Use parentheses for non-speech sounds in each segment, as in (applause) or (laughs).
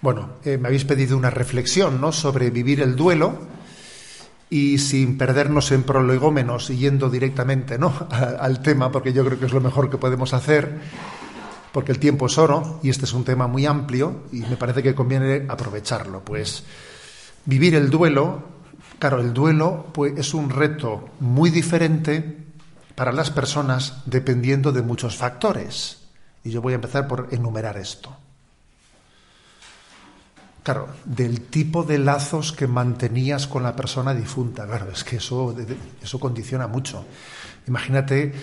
Bueno, eh, me habéis pedido una reflexión ¿no? sobre vivir el duelo y sin perdernos en prolegómenos y yendo directamente ¿no? (laughs) al tema, porque yo creo que es lo mejor que podemos hacer, porque el tiempo es oro y este es un tema muy amplio y me parece que conviene aprovecharlo. Pues vivir el duelo, claro, el duelo pues, es un reto muy diferente para las personas dependiendo de muchos factores. Y yo voy a empezar por enumerar esto. Claro, del tipo de lazos que mantenías con la persona difunta. Claro, es que eso, eso condiciona mucho. Imagínate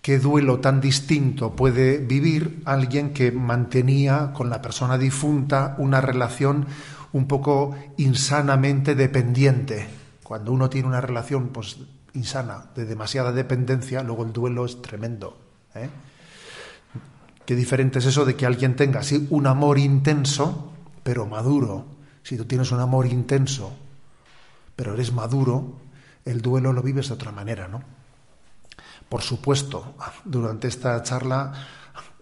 qué duelo tan distinto puede vivir alguien que mantenía con la persona difunta una relación un poco insanamente dependiente. Cuando uno tiene una relación pues, insana, de demasiada dependencia, luego el duelo es tremendo. ¿eh? Qué diferente es eso de que alguien tenga así un amor intenso pero maduro. Si tú tienes un amor intenso, pero eres maduro, el duelo lo vives de otra manera, ¿no? Por supuesto, durante esta charla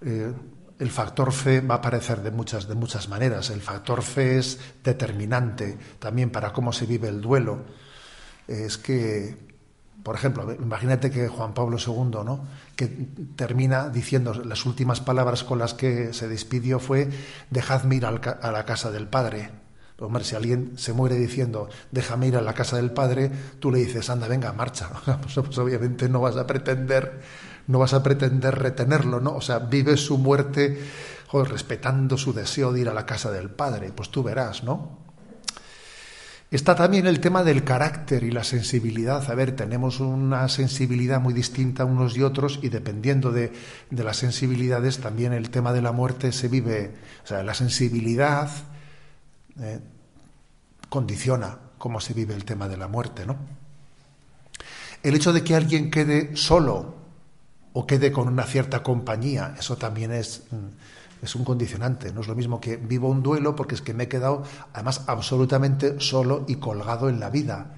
eh, el factor fe va a aparecer de muchas, de muchas maneras. El factor fe es determinante también para cómo se vive el duelo. Es que por ejemplo, imagínate que Juan Pablo II, ¿no? que termina diciendo las últimas palabras con las que se despidió fue dejadme ir a la casa del Padre. Hombre, si alguien se muere diciendo déjame ir a la casa del Padre, tú le dices anda, venga, marcha. (laughs) Pues, pues, obviamente no vas a pretender, no vas a pretender retenerlo, ¿no? O sea, vive su muerte respetando su deseo de ir a la casa del Padre. Pues tú verás, ¿no? Está también el tema del carácter y la sensibilidad. A ver, tenemos una sensibilidad muy distinta unos y otros y dependiendo de, las sensibilidades también el tema de la muerte se vive, o sea, la sensibilidad eh, condiciona cómo se vive el tema de la muerte, ¿no? El hecho de que alguien quede solo o quede con una cierta compañía, eso también es... Mm, es un condicionante. No es lo mismo que vivo un duelo porque es que me he quedado, además, absolutamente solo y colgado en la vida.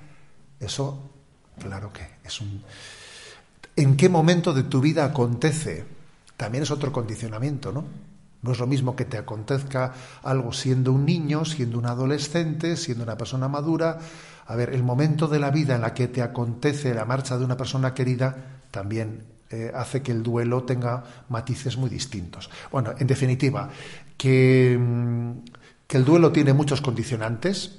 Eso, claro que es un. ¿En qué momento de tu vida acontece? También es otro condicionamiento, ¿no? No es lo mismo que te acontezca algo siendo un niño, siendo un adolescente, siendo una persona madura. A ver, el momento de la vida en la que te acontece la marcha de una persona querida también eh, hace que el duelo tenga matices muy distintos. Bueno, en definitiva, que, mm, el duelo tiene muchos condicionantes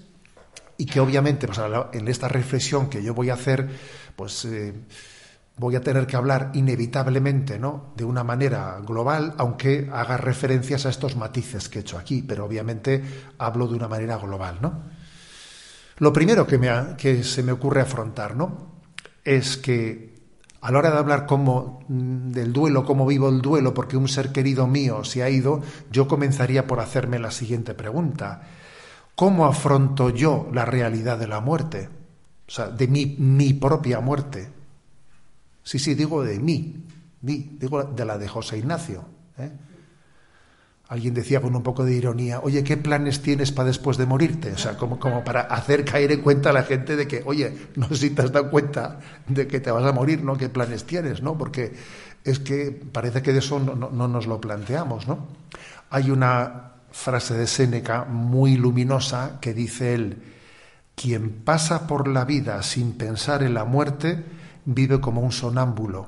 y que obviamente pues, en esta reflexión que yo voy a hacer, pues eh, voy a tener que hablar inevitablemente, ¿no? De una manera global, aunque haga referencias a estos matices que he hecho aquí, pero obviamente hablo de una manera global, ¿no? Lo primero que, me que se me ocurre afrontar, ¿no? Es que a la hora de hablar como, mm, del duelo, cómo vivo el duelo, porque un ser querido mío se ha ido, yo comenzaría por hacerme la siguiente pregunta. ¿Cómo afronto yo la realidad de la muerte? O sea, de mi, propia muerte. Sí, sí, digo de mí, digo de la de José Ignacio. ¿eh? Alguien decía con un poco de ironía, oye, ¿qué planes tienes para después de morirte? O sea, como, para hacer caer en cuenta a la gente de que, oye, no sé si te has dado cuenta de que te vas a morir, ¿no? ¿Qué planes tienes, no? Porque es que parece que de eso no, no nos lo planteamos, ¿no? Hay una frase de Séneca muy luminosa que dice él, quien pasa por la vida sin pensar en la muerte, vive como un sonámbulo.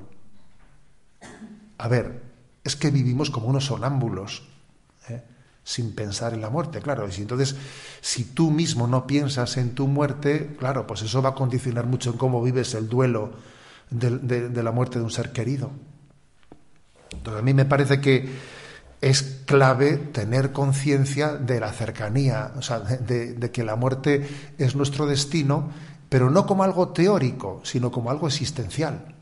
A ver, es que vivimos como unos sonámbulos sin pensar en la muerte, claro. Y entonces, si tú mismo no piensas en tu muerte, claro, pues eso va a condicionar mucho en cómo vives el duelo de, la muerte de un ser querido. Entonces, a mí me parece que es clave tener conciencia de la cercanía, o sea, de que la muerte es nuestro destino, pero no como algo teórico, sino como algo existencial.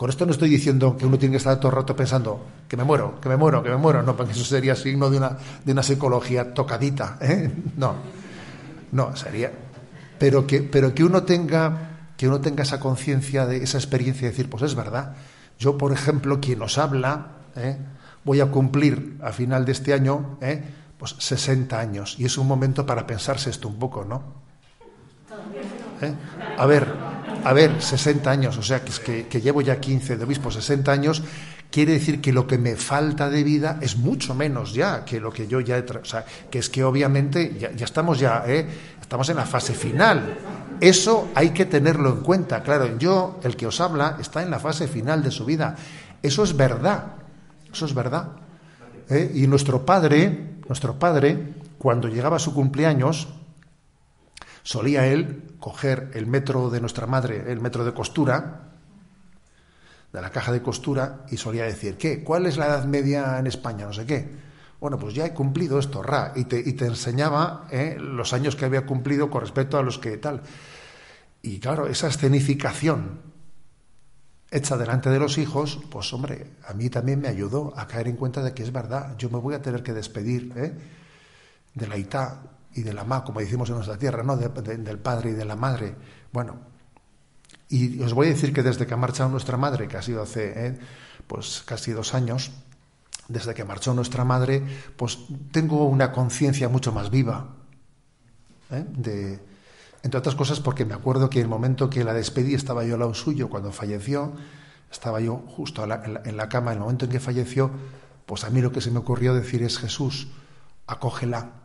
Con esto no estoy diciendo que uno tiene que estar todo el rato pensando que me muero, que me muero, que me muero, no, porque eso sería signo de una, de una psicología tocadita, ¿eh? No, no, sería. Pero que, pero que uno tenga, que uno tenga esa conciencia de esa experiencia de decir, pues es verdad. Yo, por ejemplo, quien nos habla, ¿eh? voy a cumplir a final de este año, ¿eh? pues 60 años. Y es un momento para pensarse esto un poco, ¿no? ¿Eh? A ver, a ver, 60 años, o sea, que, que, que llevo ya 15 de obispo, 60 años, quiere decir que lo que me falta de vida es mucho menos ya que lo que yo ya he... O sea, que es que obviamente ya, estamos ya, ¿eh? estamos en la fase final. Eso hay que tenerlo en cuenta. Claro, yo, el que os habla, está en la fase final de su vida. Eso es verdad. Eso es verdad. ¿Eh? Y nuestro padre, nuestro padre, cuando llegaba su cumpleaños, solía él coger el metro de nuestra madre, el metro de costura, de la caja de costura y solía decir, ¿qué? ¿Cuál es la edad media en España? No sé qué. Bueno, pues ya he cumplido esto, ra, y te, y te enseñaba ¿eh? los años que había cumplido con respecto a los que tal. Y claro, esa escenificación hecha delante de los hijos, pues hombre, a mí también me ayudó a caer en cuenta de que es verdad, yo me voy a tener que despedir ¿eh? de la itá y de la ma, como decimos en nuestra tierra, ¿no? del padre y de la madre. Bueno, y os voy a decir que desde que ha marchado nuestra madre, que ha sido hace ¿eh? pues casi dos años, desde que marchó nuestra madre, pues tengo una conciencia mucho más viva. ¿eh? De, entre otras cosas porque me acuerdo que el momento que la despedí estaba yo al lado suyo cuando falleció, estaba yo justo en la, en la cama, el momento en que falleció, pues a mí lo que se me ocurrió decir es Jesús, acógela.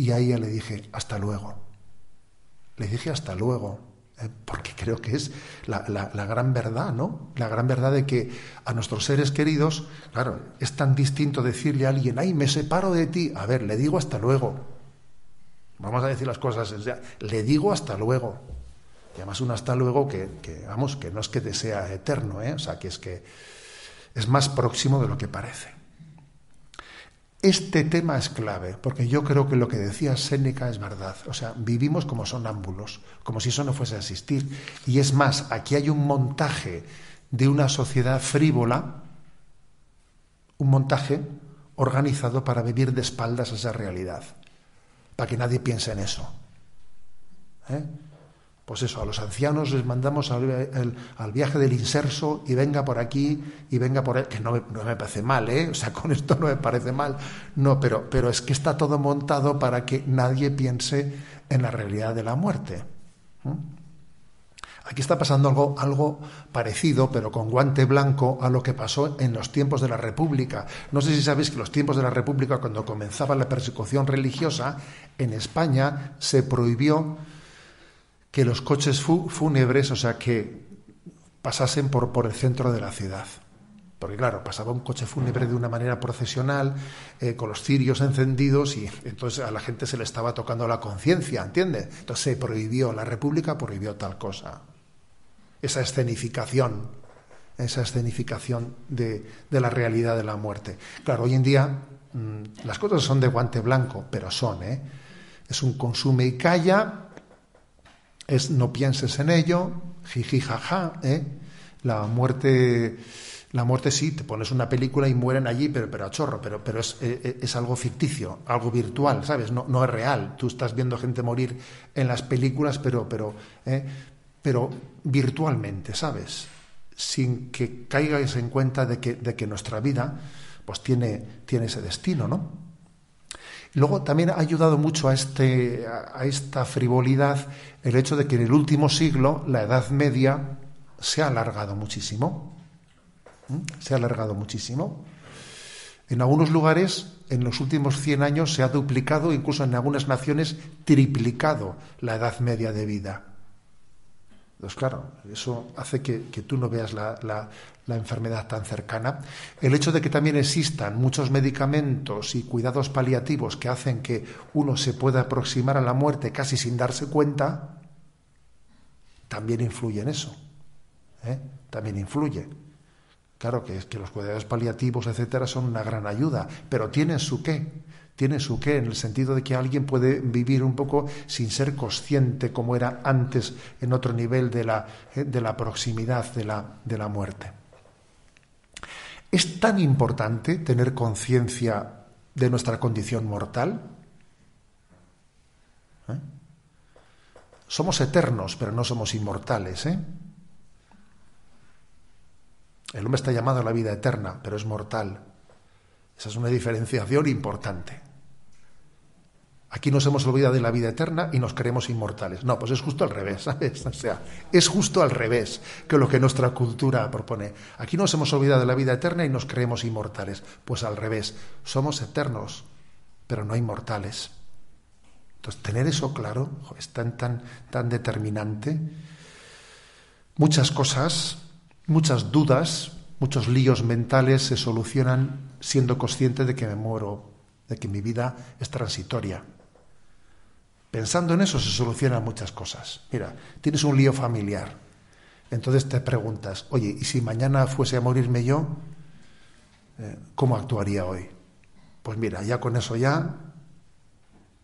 Y a ella le dije, hasta luego. Le dije hasta luego. Eh, porque creo que es la, gran verdad, ¿no? La gran verdad de que a nuestros seres queridos, claro, es tan distinto decirle a alguien, ay, me separo de ti, a ver, le digo hasta luego. Vamos a decir las cosas, le digo hasta luego. Y además un hasta luego que, que, vamos, que no es que te sea eterno, ¿eh? O sea, que es que es más próximo de lo que parece. Este tema es clave, porque yo creo que lo que decía Séneca es verdad. O sea, vivimos como sonámbulos, como si eso no fuese a existir. Y es más, aquí hay un montaje de una sociedad frívola, un montaje organizado para vivir de espaldas a esa realidad, para que nadie piense en eso. ¿Eh? Pues eso, a los ancianos les mandamos al, viaje del inserso y venga por aquí y venga por ahí, que no me, no me, parece mal, ¿eh? O sea, (laughs) con esto no me parece mal, no, pero, pero es que está todo montado para que nadie piense en la realidad de la muerte. Aquí está pasando algo, algo parecido, pero con guante blanco, a lo que pasó en los tiempos de la República. No sé si sabéis que los tiempos de la República, cuando comenzaba la persecución religiosa, en España se prohibió que los coches fúnebres, o sea, que pasasen por, por el centro de la ciudad. Porque claro, pasaba un coche fúnebre de una manera procesional, eh, con los cirios encendidos, y entonces a la gente se le estaba tocando la conciencia, ¿entiende? Entonces se prohibió, la República prohibió tal cosa. Esa escenificación, esa escenificación de, de la realidad de la muerte. Claro, hoy en día mm, las cosas son de guante blanco, pero son, ¿eh? Es un consume y calla, es no pienses en ello, jiji jaja, ¿eh? La muerte, la muerte sí, te pones una película y mueren allí, pero, pero a chorro, pero, pero es, eh, eh, algo ficticio, algo virtual, ¿sabes? No, no, es real. Tú estás viendo gente morir en las películas, pero, pero, ¿eh? pero virtualmente, ¿sabes? Sin que caigas en cuenta de que, de que nuestra vida pues tiene, tiene ese destino, ¿no? Luego también ha ayudado mucho a, este, a esta frivolidad el hecho de que en el último siglo la Edad Media se ha alargado muchísimo. Se ha alargado muchísimo. En algunos lugares, en los últimos 100 años, se ha duplicado, incluso en algunas naciones, triplicado la edad media de vida. Entonces, claro, eso hace que, tú no veas la, enfermedad tan cercana. El hecho de que también existan muchos medicamentos y cuidados paliativos que hacen que uno se pueda aproximar a la muerte casi sin darse cuenta, también influye en eso. ¿eh? También influye. Claro que, que los cuidados paliativos, etcétera, son una gran ayuda, pero tienen su qué tiene su qué, en el sentido de que alguien puede vivir un poco sin ser consciente como era antes en otro nivel de la, eh, de la proximidad de la, de la muerte. ¿Es tan importante tener conciencia de nuestra condición mortal? ¿Eh? Somos eternos, pero no somos inmortales. ¿eh? El hombre está llamado a la vida eterna, pero es mortal. Esa es una diferenciación importante. Aquí nos hemos olvidado de la vida eterna y nos creemos inmortales. No, pues es justo al revés. (laughs) O sea, es justo al revés que lo que nuestra cultura propone. Aquí nos hemos olvidado de la vida eterna y nos creemos inmortales. Pues al revés, somos eternos, pero no inmortales. Entonces, tener eso claro es tan, tan, tan determinante. Muchas cosas, muchas dudas, muchos líos mentales se solucionan siendo consciente de que me muero, de que mi vida es transitoria. Pensando en eso se solucionan muchas cosas. Mira, tienes un lío familiar. Entonces te preguntas, oye, ¿y si mañana fuese a morirme yo? Eh, ¿Cómo actuaría hoy? Pues mira, ya con eso ya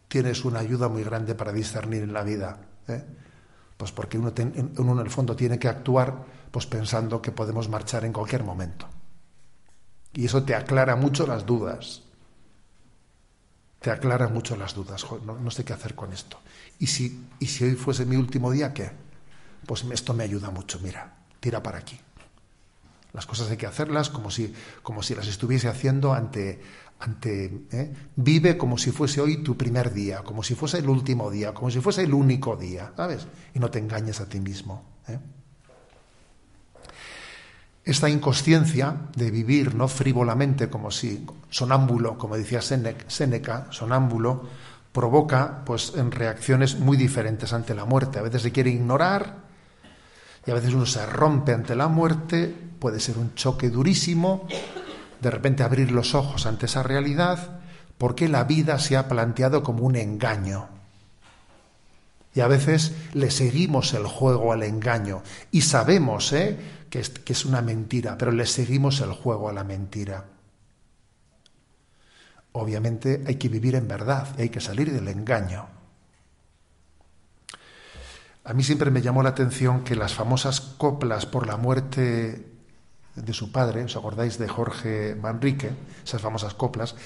tienes una ayuda muy grande para discernir en la vida. ¿eh? Pues porque uno, uno, en el fondo tiene que actuar pues pensando que podemos marchar en cualquier momento. Y eso te aclara mucho las dudas te aclara mucho las dudas. No, sé qué hacer con esto. ¿Y si, ¿Y si hoy fuese mi último día, qué? Pues esto me ayuda mucho. Mira, tira para aquí. Las cosas hay que hacerlas como si, como si las estuviese haciendo ante, ante ¿eh? vive como si fuese hoy tu primer día, como si fuese el último día, como si fuese el único día, ¿sabes? Y no te engañes a ti mismo. ¿eh? Esta inconsciencia de vivir no frívolamente como si sonámbulo, como decía Séneca, sonámbulo, provoca pues en reacciones muy diferentes ante la muerte. A veces se quiere ignorar y a veces uno se rompe ante la muerte, puede ser un choque durísimo, de repente abrir los ojos ante esa realidad, porque la vida se ha planteado como un engaño. Y a veces le seguimos el juego al engaño y sabemos ¿eh? que, es, que es una mentira, pero le seguimos el juego a la mentira. Obviamente hay que vivir en verdad y hay que salir del engaño. A mí siempre me llamó la atención que las famosas coplas por la muerte de su padre, ¿os acordáis de Jorge Manrique? Esas famosas coplas.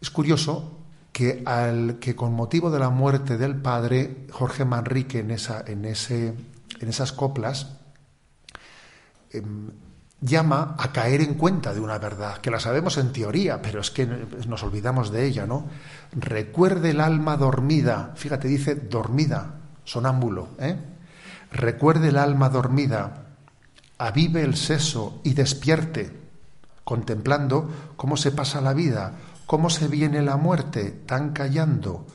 Es curioso que, al, que con motivo de la muerte del padre, Jorge Manrique en, esa, en, ese, en esas coplas em, llama a caer en cuenta de una verdad, que la sabemos en teoría, pero es que nos olvidamos de ella, ¿no? Recuerde el alma dormida, fíjate, dice dormida, sonámbulo, ¿eh? Recuerde el alma dormida, avive el seso y despierte, contemplando cómo se pasa la vida, cómo se viene la muerte tan callando,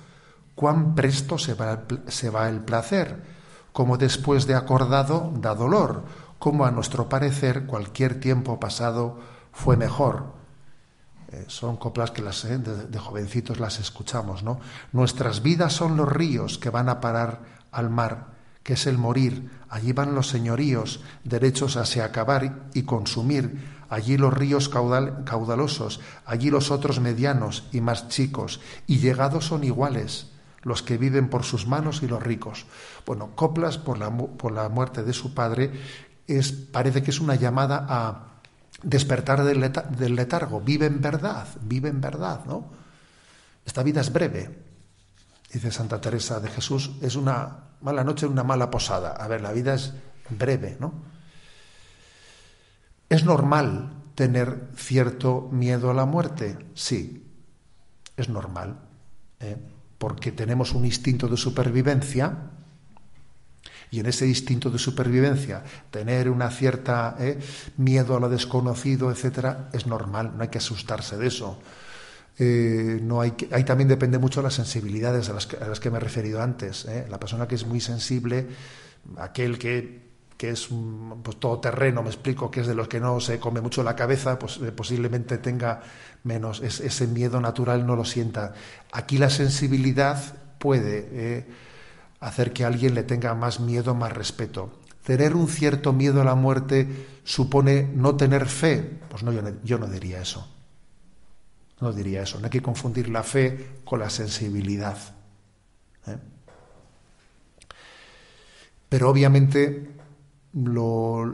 cuán presto se va, se va el placer, como después de acordado da dolor, como a nuestro parecer cualquier tiempo pasado fue mejor. Eh, son coplas que las, eh, de, jovencitos las escuchamos, ¿no? Nuestras vidas son los ríos que van a parar al mar, que es el morir. Allí van los señoríos, derechos a se acabar y consumir allí los ríos caudalosos, allí los otros medianos y más chicos, y llegados son iguales los que viven por sus manos y los ricos. Bueno, coplas por la, por la muerte de su padre es, parece que es una llamada a despertar del, del letargo. Vive en verdad, vive en verdad, ¿no? Esta vida es breve, dice Santa Teresa de Jesús, es una mala noche, una mala posada. A ver, la vida es breve, ¿no? ¿Es normal tener cierto miedo a la muerte? Sí, es normal, ¿eh? porque tenemos un instinto de supervivencia y en ese instinto de supervivencia tener una cierta ¿eh? miedo a lo desconocido, etcétera, es normal, no hay que asustarse de eso. Eh, no hay ahí también depende mucho de las sensibilidades a las que, a las que me he referido antes. La persona que es muy sensible, aquel que que es pues, todo terreno, me explico, que es de los que no se come mucho la cabeza, pues eh, posiblemente tenga menos, ese miedo natural no lo sienta. Aquí la sensibilidad puede eh, hacer que alguien le tenga más miedo, más respeto. Tener un cierto miedo a la muerte supone no tener fe. Pues no, yo no, diría eso. No diría eso. No hay que confundir la fe con la sensibilidad. ¿eh? Pero obviamente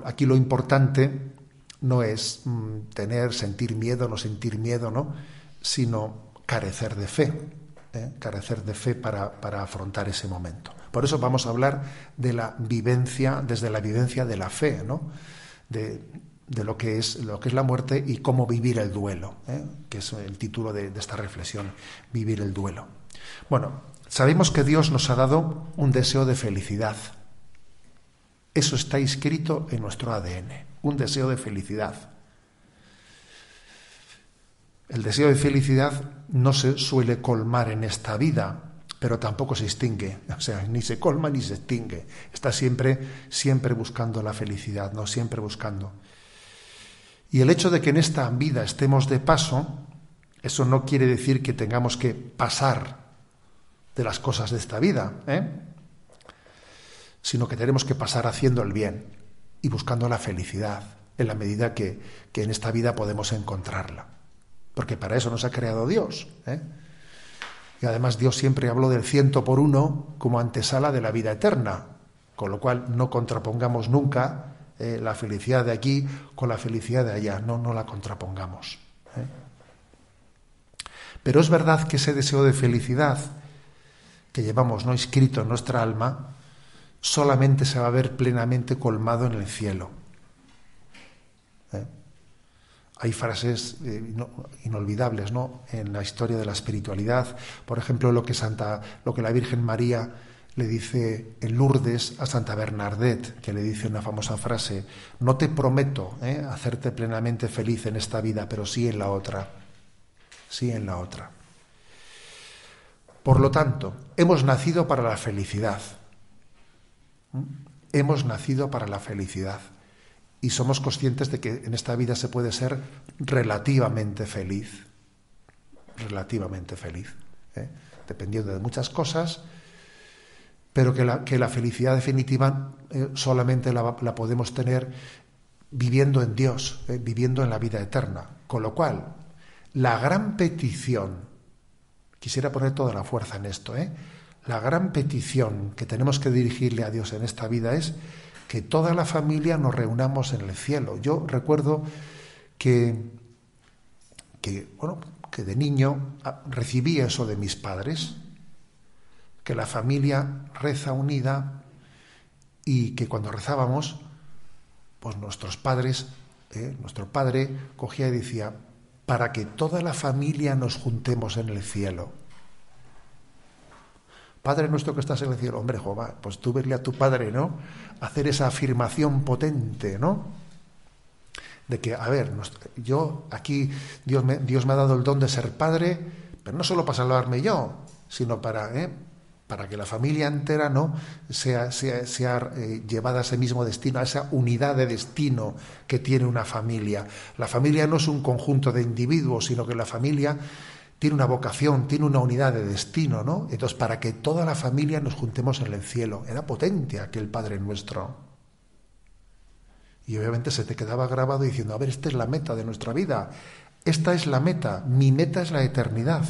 aquí lo importante no es mm, tener, sentir miedo, no sentir miedo, ¿no? sino carecer de fe, ¿eh? carecer de fe para, para afrontar ese momento. Por eso vamos a hablar de la vivencia, desde la vivencia de la fe, ¿no? de de lo que es lo que es la muerte y cómo vivir el duelo, ¿eh? que es el título de esta reflexión, vivir el duelo. Bueno, sabemos que Dios nos ha dado un deseo de felicidad. Eso está inscrito en nuestro ADN, un deseo de felicidad. El deseo de felicidad no se suele colmar en esta vida, pero tampoco se extingue, o sea, ni se colma ni se extingue. Está siempre, siempre buscando la felicidad, no siempre buscando. Y el hecho de que en esta vida estemos de paso, eso no quiere decir que tengamos que pasar de las cosas de esta vida, ¿eh? Sino que tenemos que pasar haciendo el bien y buscando la felicidad en la medida que, que en esta vida podemos encontrarla. Porque para eso nos ha creado Dios. ¿eh? Y además Dios siempre habló del ciento por uno como antesala de la vida eterna, con lo cual no contrapongamos nunca eh, la felicidad de aquí con la felicidad de allá, no, no la contrapongamos. ¿eh? Pero es verdad que ese deseo de felicidad que llevamos no inscrito en nuestra alma, solamente se va a ver plenamente colmado en el cielo. ¿Eh? Hay frases eh, inolvidables ¿no? en la historia de la espiritualidad. Por ejemplo, lo que, Santa, lo que la Virgen María le dice en Lourdes a Santa Bernadette, que le dice una famosa frase, no te prometo ¿eh? hacerte plenamente feliz en esta vida, pero sí en la otra, sí en la otra. Por lo tanto, hemos nacido para la felicidad. Hemos nacido para la felicidad. Y somos conscientes de que en esta vida se puede ser relativamente feliz. Relativamente feliz. ¿eh? Dependiendo de muchas cosas, pero que la, que la felicidad definitiva eh, solamente la, la, podemos tener viviendo en Dios, ¿eh? viviendo en la vida eterna. Con lo cual, la gran petición Quisiera poner toda la fuerza en esto. ¿eh? La gran petición que tenemos que dirigirle a Dios en esta vida es que toda la familia nos reunamos en el cielo. Yo recuerdo que, que, bueno, que de niño ah, recibí eso de mis padres, que la familia reza unida y que cuando rezábamos, pues nuestros padres, ¿eh? nuestro padre cogía y decía, para que toda la familia nos juntemos en el cielo. Padre nuestro que estás en el cielo, hombre, Jehová, pues tú verle a tu padre, ¿no? Hacer esa afirmación potente, ¿no? De que, a ver, yo aquí, Dios me, ha dado el don de ser padre, pero no solo para salvarme yo, sino para, ¿eh? para que la familia entera no sea, sea, sea eh, llevada a ese mismo destino, a esa unidad de destino que tiene una familia. La familia no es un conjunto de individuos, sino que la familia tiene una vocación, tiene una unidad de destino, ¿no? Entonces, para que toda la familia nos juntemos en el cielo. Era potente aquel Padre nuestro. Y obviamente se te quedaba grabado diciendo, a ver, esta es la meta de nuestra vida. Esta es la meta. Mi meta es la eternidad.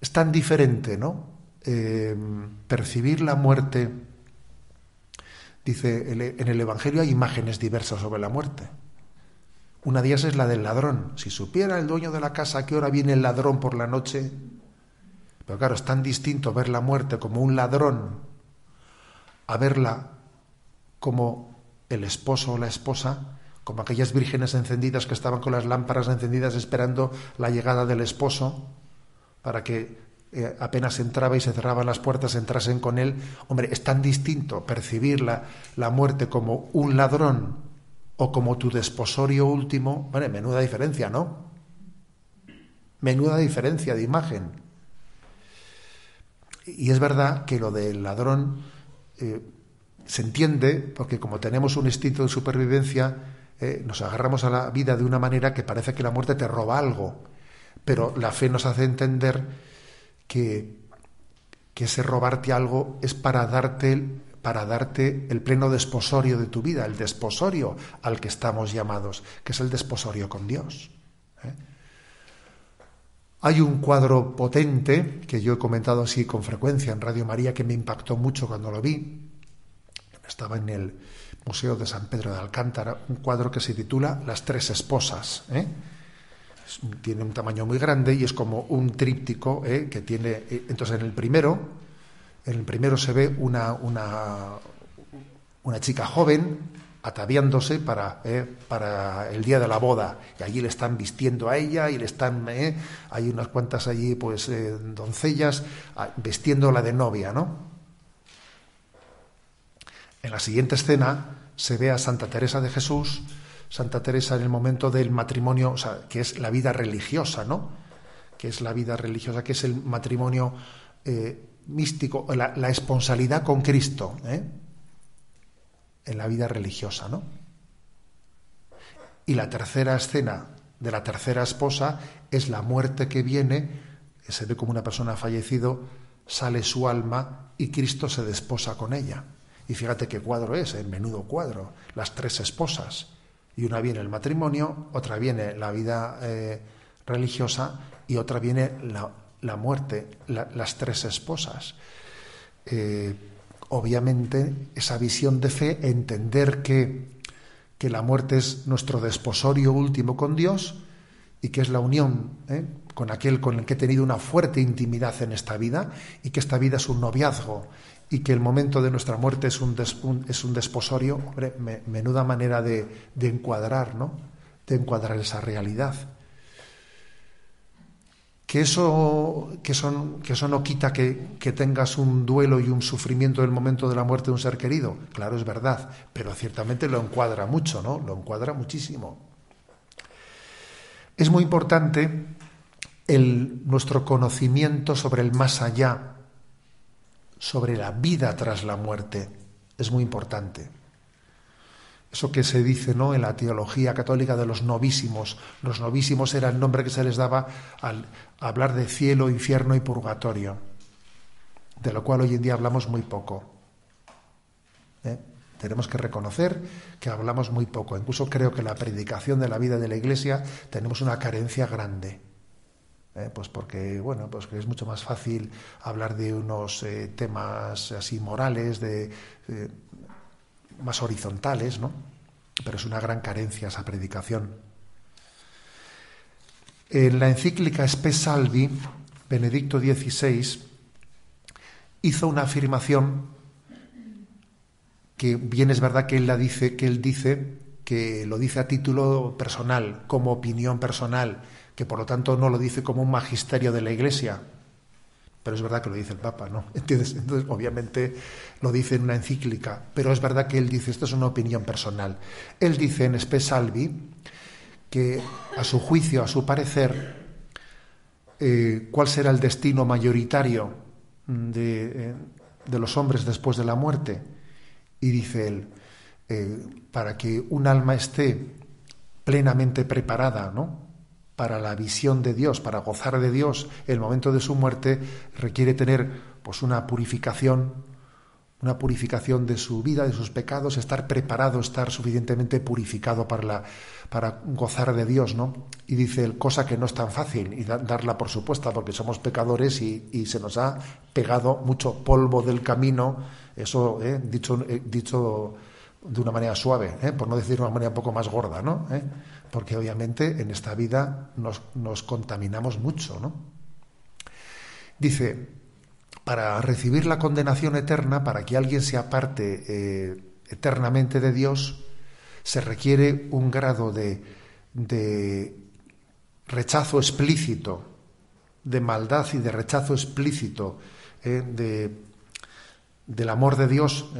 Es tan diferente, ¿no? Eh, percibir la muerte. Dice, en el Evangelio hay imágenes diversas sobre la muerte. Una de ellas es la del ladrón. Si supiera el dueño de la casa a qué hora viene el ladrón por la noche, pero claro, es tan distinto ver la muerte como un ladrón a verla como el esposo o la esposa, como aquellas vírgenes encendidas que estaban con las lámparas encendidas esperando la llegada del esposo para que eh, apenas entraba y se cerraban las puertas entrasen con él. Hombre, es tan distinto percibir la, la muerte como un ladrón o como tu desposorio último. Bueno, menuda diferencia, ¿no? Menuda diferencia de imagen. Y es verdad que lo del ladrón eh, se entiende porque como tenemos un instinto de supervivencia, eh, nos agarramos a la vida de una manera que parece que la muerte te roba algo pero la fe nos hace entender que, que ese robarte algo es para darte, para darte el pleno desposorio de tu vida, el desposorio al que estamos llamados, que es el desposorio con Dios. ¿eh? Hay un cuadro potente que yo he comentado así con frecuencia en Radio María que me impactó mucho cuando lo vi. Estaba en el Museo de San Pedro de Alcántara, un cuadro que se titula Las tres esposas. ¿eh? tiene un tamaño muy grande y es como un tríptico ¿eh? que tiene. Entonces, en el primero, en el primero se ve una, una, una chica joven ataviándose para, eh, para el día de la boda. Y allí le están vistiendo a ella y le están, eh, hay unas cuantas allí, pues, eh, doncellas, ah, vestiéndola de novia, ¿no? En la siguiente escena se ve a Santa Teresa de Jesús, Santa Teresa en el momento del matrimonio, o sea, que es la vida religiosa, ¿no? Que es la vida religiosa, que es el matrimonio místico, la, la esponsalidad con Cristo, ¿eh? en la vida religiosa, ¿no? Y la tercera escena de la tercera esposa es la muerte que viene, se ve como una persona ha fallecido, sale su alma y Cristo se desposa con ella. Y fíjate qué cuadro es, el menudo cuadro, las tres esposas. Y una viene el matrimonio, otra viene la vida eh, religiosa y otra viene la, muerte, las tres esposas. Eh, obviamente esa visión de fe, entender que, que, la muerte es nuestro desposorio último con Dios y que es la unión ¿eh? con aquel con el que he tenido una fuerte intimidad en esta vida y que esta vida es un noviazgo y que el momento de nuestra muerte es un, es un desposorio, hombre, menuda manera de, de. De encuadrar esa realidad que eso, que que eso no quita que, que, tengas un duelo y un sufrimiento en el momento de la muerte de un ser querido. Claro, es verdad, pero ciertamente lo encuadra mucho, ¿no? Lo encuadra muchísimo. Es muy importante el, nuestro conocimiento sobre el más allá, sobre la vida tras la muerte. Es muy importante. Eso que se dice ¿no? en la teología católica de los novísimos. Los novísimos era el nombre que se les daba al hablar de cielo, infierno y purgatorio, de lo cual hoy en día hablamos muy poco. ¿Eh? Tenemos que reconocer que hablamos muy poco. Incluso creo que la predicación de la vida de la Iglesia tenemos una carencia grande. ¿Eh? Pues porque, bueno, pues que es mucho más fácil hablar de unos eh, temas así morales, de más horizontales, ¿no? Pero es una gran carencia esa predicación. En la encíclica Spe Salvi, Benedicto XVI hizo una afirmación que bien es verdad que él la dice, que él dice que lo dice a título personal, como opinión personal, que por lo tanto no lo dice como un magisterio de la Iglesia, pero es verdad que lo dice el Papa, ¿no? (laughs) Entonces, obviamente lo dice en una encíclica, pero es verdad que él dice, esto es una opinión personal. Él dice en Spe Salvi que a su juicio, a su parecer, eh, cuál será el destino mayoritario de, eh, de, los hombres después de la muerte. Y dice él, eh, para que un alma esté plenamente preparada, ¿no? Para la visión de Dios, para gozar de Dios, el momento de su muerte requiere tener pues una purificación, una purificación de su vida, de sus pecados, estar preparado, estar suficientemente purificado para, para gozar de Dios, ¿no? Y dice cosa que no es tan fácil y darla por supuesta porque somos pecadores y, se nos ha pegado mucho polvo del camino, eso eh, dicho, eh, dicho de una manera suave, ¿eh? por no decir de una manera un poco más gorda, ¿no? ¿Eh? Porque obviamente en esta vida nos, contaminamos mucho, ¿no? Dice, para recibir la condenación eterna, para que alguien se aparte eh, eternamente de Dios, se requiere un grado de, de rechazo explícito, de maldad y de rechazo explícito de, del amor de Dios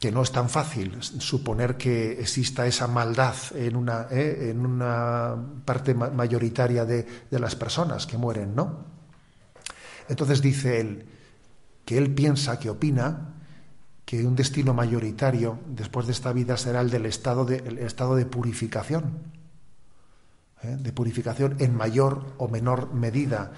que no es tan fácil suponer que exista esa maldad en una, ¿eh? en una parte mayoritaria de, de, las personas que mueren, ¿no? Entonces dice él que él piensa, que opina, que un destino mayoritario después de esta vida será el del estado de, estado de purificación, ¿eh? de purificación en mayor o menor medida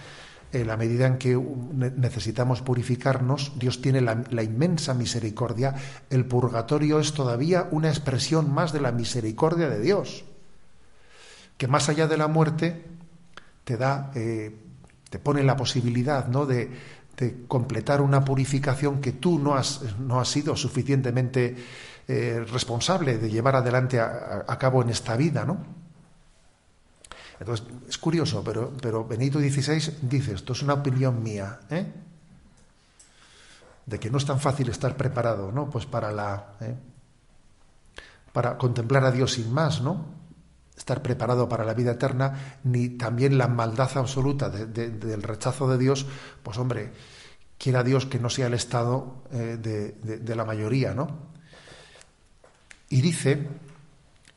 en la medida en que necesitamos purificarnos, Dios tiene la, inmensa misericordia, el purgatorio es todavía una expresión más de la misericordia de Dios, que más allá de la muerte te da, eh, te pone la posibilidad ¿no? de, completar una purificación que tú no has, no has sido suficientemente eh, responsable de llevar adelante a, a cabo en esta vida, ¿no? Entonces, es curioso, pero, Benito XVI dice, esto es una opinión mía, ¿eh? de que no es tan fácil estar preparado, ¿no? Pues para la ¿eh? para contemplar a Dios sin más, ¿no? Estar preparado para la vida eterna, ni también la maldad absoluta del rechazo de Dios, pues hombre, quiera Dios que no sea el estado eh, de, la mayoría, ¿no? Y dice,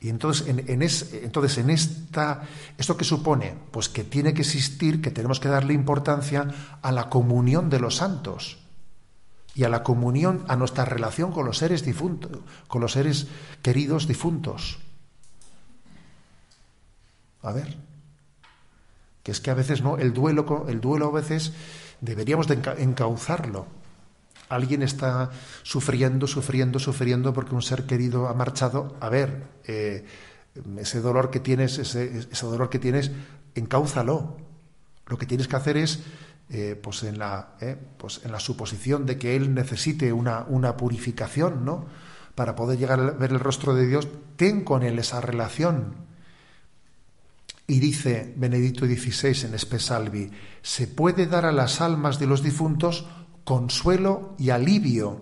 y entonces en, entonces en esta, ¿esto qué supone? Pues que tiene que existir, que tenemos que darle importancia a la comunión de los santos y a la comunión, a nuestra relación con los seres difuntos, con los seres queridos difuntos. A ver, que es que a veces no, el duelo, el duelo a veces deberíamos de encauzarlo. Alguien está sufriendo, sufriendo, sufriendo porque un ser querido ha marchado. A ver, eh, ese dolor que tienes, ese, dolor que tienes, encáuzalo. Lo que tienes que hacer es eh, pues, en la, eh, pues en la suposición de que él necesite una, una purificación, ¿no? Para poder llegar a ver el rostro de Dios, ten con él esa relación. Y dice Benedicto XVI en Espesalvi, se puede dar a las almas de los difuntos consuelo y alivio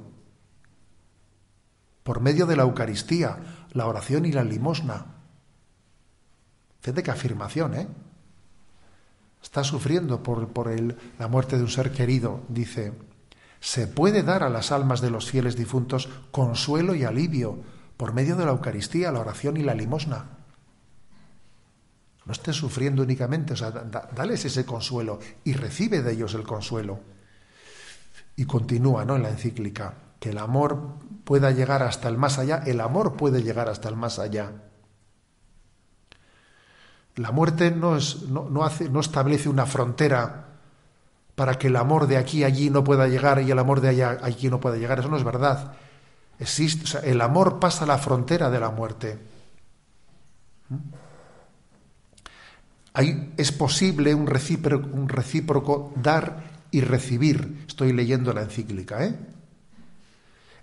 por medio de la Eucaristía, la oración y la limosna. Fíjate qué afirmación, ¿eh? está sufriendo por, por el, la muerte de un ser querido, dice, se puede dar a las almas de los fieles difuntos consuelo y alivio por medio de la Eucaristía, la oración y la limosna. No estés sufriendo únicamente, o sea, dales ese consuelo y recibe de ellos el consuelo. Y continúa ¿no? en la encíclica, que el amor pueda llegar hasta el más allá, el amor puede llegar hasta el más allá. La muerte no, es, no, hace, no establece una frontera para que el amor de aquí a allí no pueda llegar y el amor de allá a allí no pueda llegar. Eso no es verdad. Existe, el amor pasa la frontera de la muerte. ¿Mm? Ahí es posible un un recíproco dar y recibir. Estoy leyendo la encíclica, ¿eh?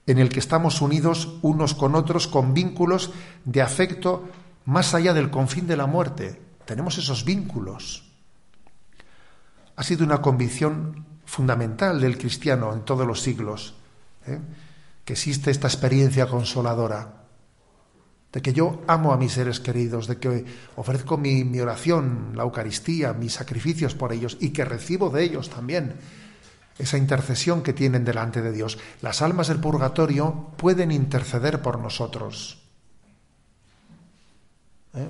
En el que estamos unidos unos con otros con vínculos de afecto más allá del confín de la muerte. Tenemos esos vínculos. Ha sido una convicción fundamental del cristiano en todos los siglos, ¿eh? que existe esta experiencia consoladora, de que yo amo a mis seres queridos, de que ofrezco mi, mi oración, la Eucaristía, mis sacrificios por ellos y que recibo de ellos también esa intercesión que tienen delante de Dios. Las almas del purgatorio pueden interceder por nosotros. ¿Eh?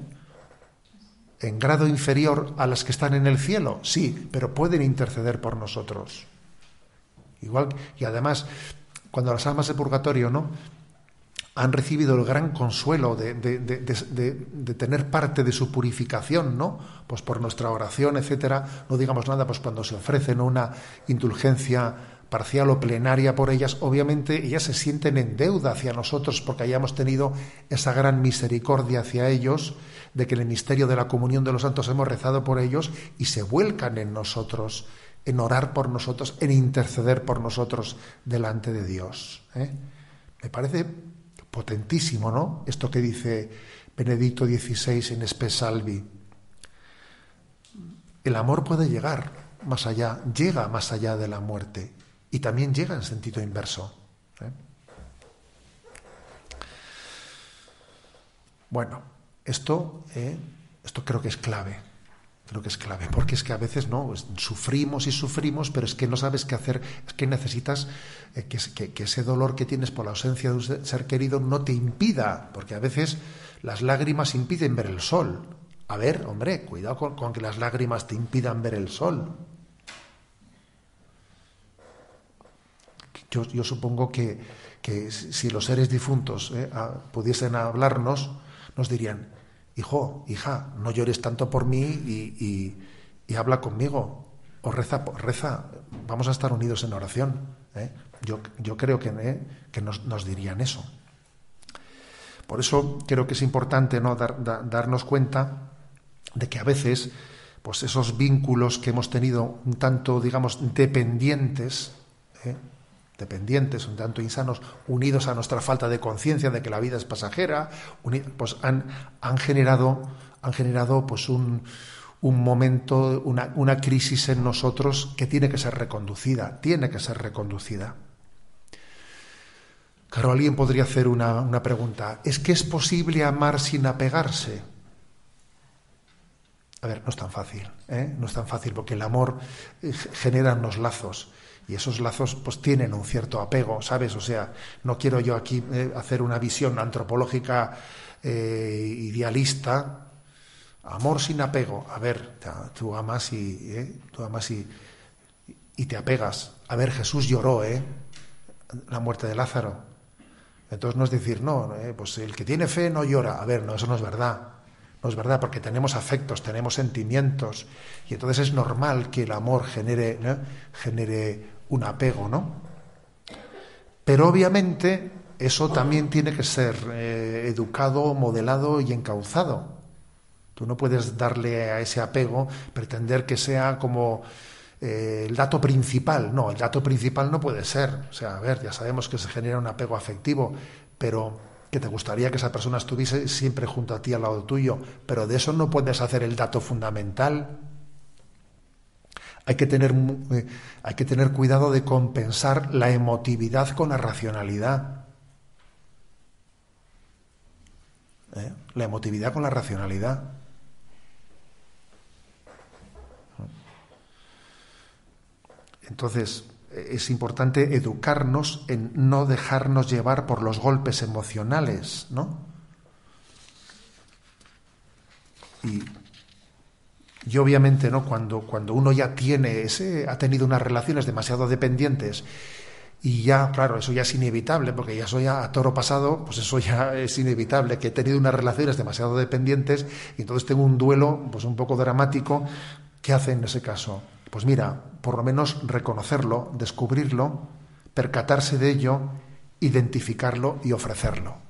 ¿En grado inferior a las que están en el cielo? Sí, pero pueden interceder por nosotros. Igual, y además, cuando las almas de purgatorio, ¿no? Han recibido el gran consuelo de, de, tener parte de su purificación, ¿no? Pues por nuestra oración, etcétera, no digamos nada, pues cuando se ofrecen una indulgencia parcial o plenaria por ellas, obviamente ellas se sienten en deuda hacia nosotros porque hayamos tenido esa gran misericordia hacia ellos, de que en el misterio de la comunión de los santos hemos rezado por ellos y se vuelcan en nosotros, en orar por nosotros, en interceder por nosotros delante de Dios. ¿eh? Me parece potentísimo, ¿no? Esto que dice Benedicto XVI en Espesalvi. El amor puede llegar más allá, llega más allá de la muerte y también llega en sentido inverso. ¿eh? Bueno, esto, ¿eh? esto creo que es clave. Creo que es clave, porque es que a veces no pues, sufrimos y sufrimos, pero es que no sabes qué hacer, es que necesitas eh, que, ese dolor que tienes por la ausencia de un ser querido no te impida, porque a veces las lágrimas impiden ver el sol. A ver, hombre, cuidado con que las lágrimas te impidan ver el sol. Yo, supongo que, si los seres difuntos eh, pudiesen hablarnos, nos dirían, hijo, hija, no llores tanto por mí y, habla conmigo, o reza, reza, vamos a estar unidos en oración. ¿eh? Yo, yo, creo que, eh, que nos, dirían eso. Por eso creo que es importante ¿no? darnos cuenta de que a veces pues esos vínculos que hemos tenido un tanto, digamos, dependientes, dependientes, un tanto insanos, unidos a nuestra falta de conciencia de que la vida es pasajera, pues han, han generado, han generado pues un, un momento, una, una, crisis en nosotros que tiene que ser reconducida, tiene que ser reconducida. Claro, alguien podría hacer una, una pregunta. ¿Es que es posible amar sin apegarse? A ver, no es tan fácil, ¿eh? no es tan fácil porque el amor eh, genera unos lazos y esos lazos pues tienen un cierto apego, ¿sabes? O sea, no quiero yo aquí eh, hacer una visión antropológica idealista. Amor sin apego. A ver, tú amas y tú amas y, y te apegas. A ver, Jesús lloró, ¿eh? La muerte de Lázaro. Entonces no es decir, no, pues el que tiene fe no llora. A ver, no, eso no es verdad. No es verdad, porque tenemos afectos, tenemos sentimientos, y entonces es normal que el amor genere, genere un apego, ¿no? Pero obviamente eso también tiene que ser eh, educado, modelado y encauzado. Tú no puedes darle a ese apego, pretender que sea como eh, el dato principal. No, el dato principal no puede ser. O sea, a ver, ya sabemos que se genera un apego afectivo, pero que te gustaría que esa persona estuviese siempre junto a ti al lado tuyo, pero de eso no puedes hacer el dato fundamental. Hay que tener, eh, hay que tener cuidado de compensar la emotividad con la racionalidad. ¿Eh? La emotividad con la racionalidad. Entonces, es importante educarnos en no dejarnos llevar por los golpes emocionales, ¿no? Y, obviamente, ¿no? Cuando, cuando uno ya tiene ese, ha tenido unas relaciones demasiado dependientes y ya, claro, eso ya es inevitable, porque ya soy a, toro pasado, pues eso ya (laughs) es inevitable, que he tenido unas relaciones demasiado dependientes y entonces tengo un duelo, pues un poco dramático. ¿Qué hace en ese caso? Pues mira, por lo menos reconocerlo, descubrirlo, percatarse de ello, identificarlo y ofrecerlo.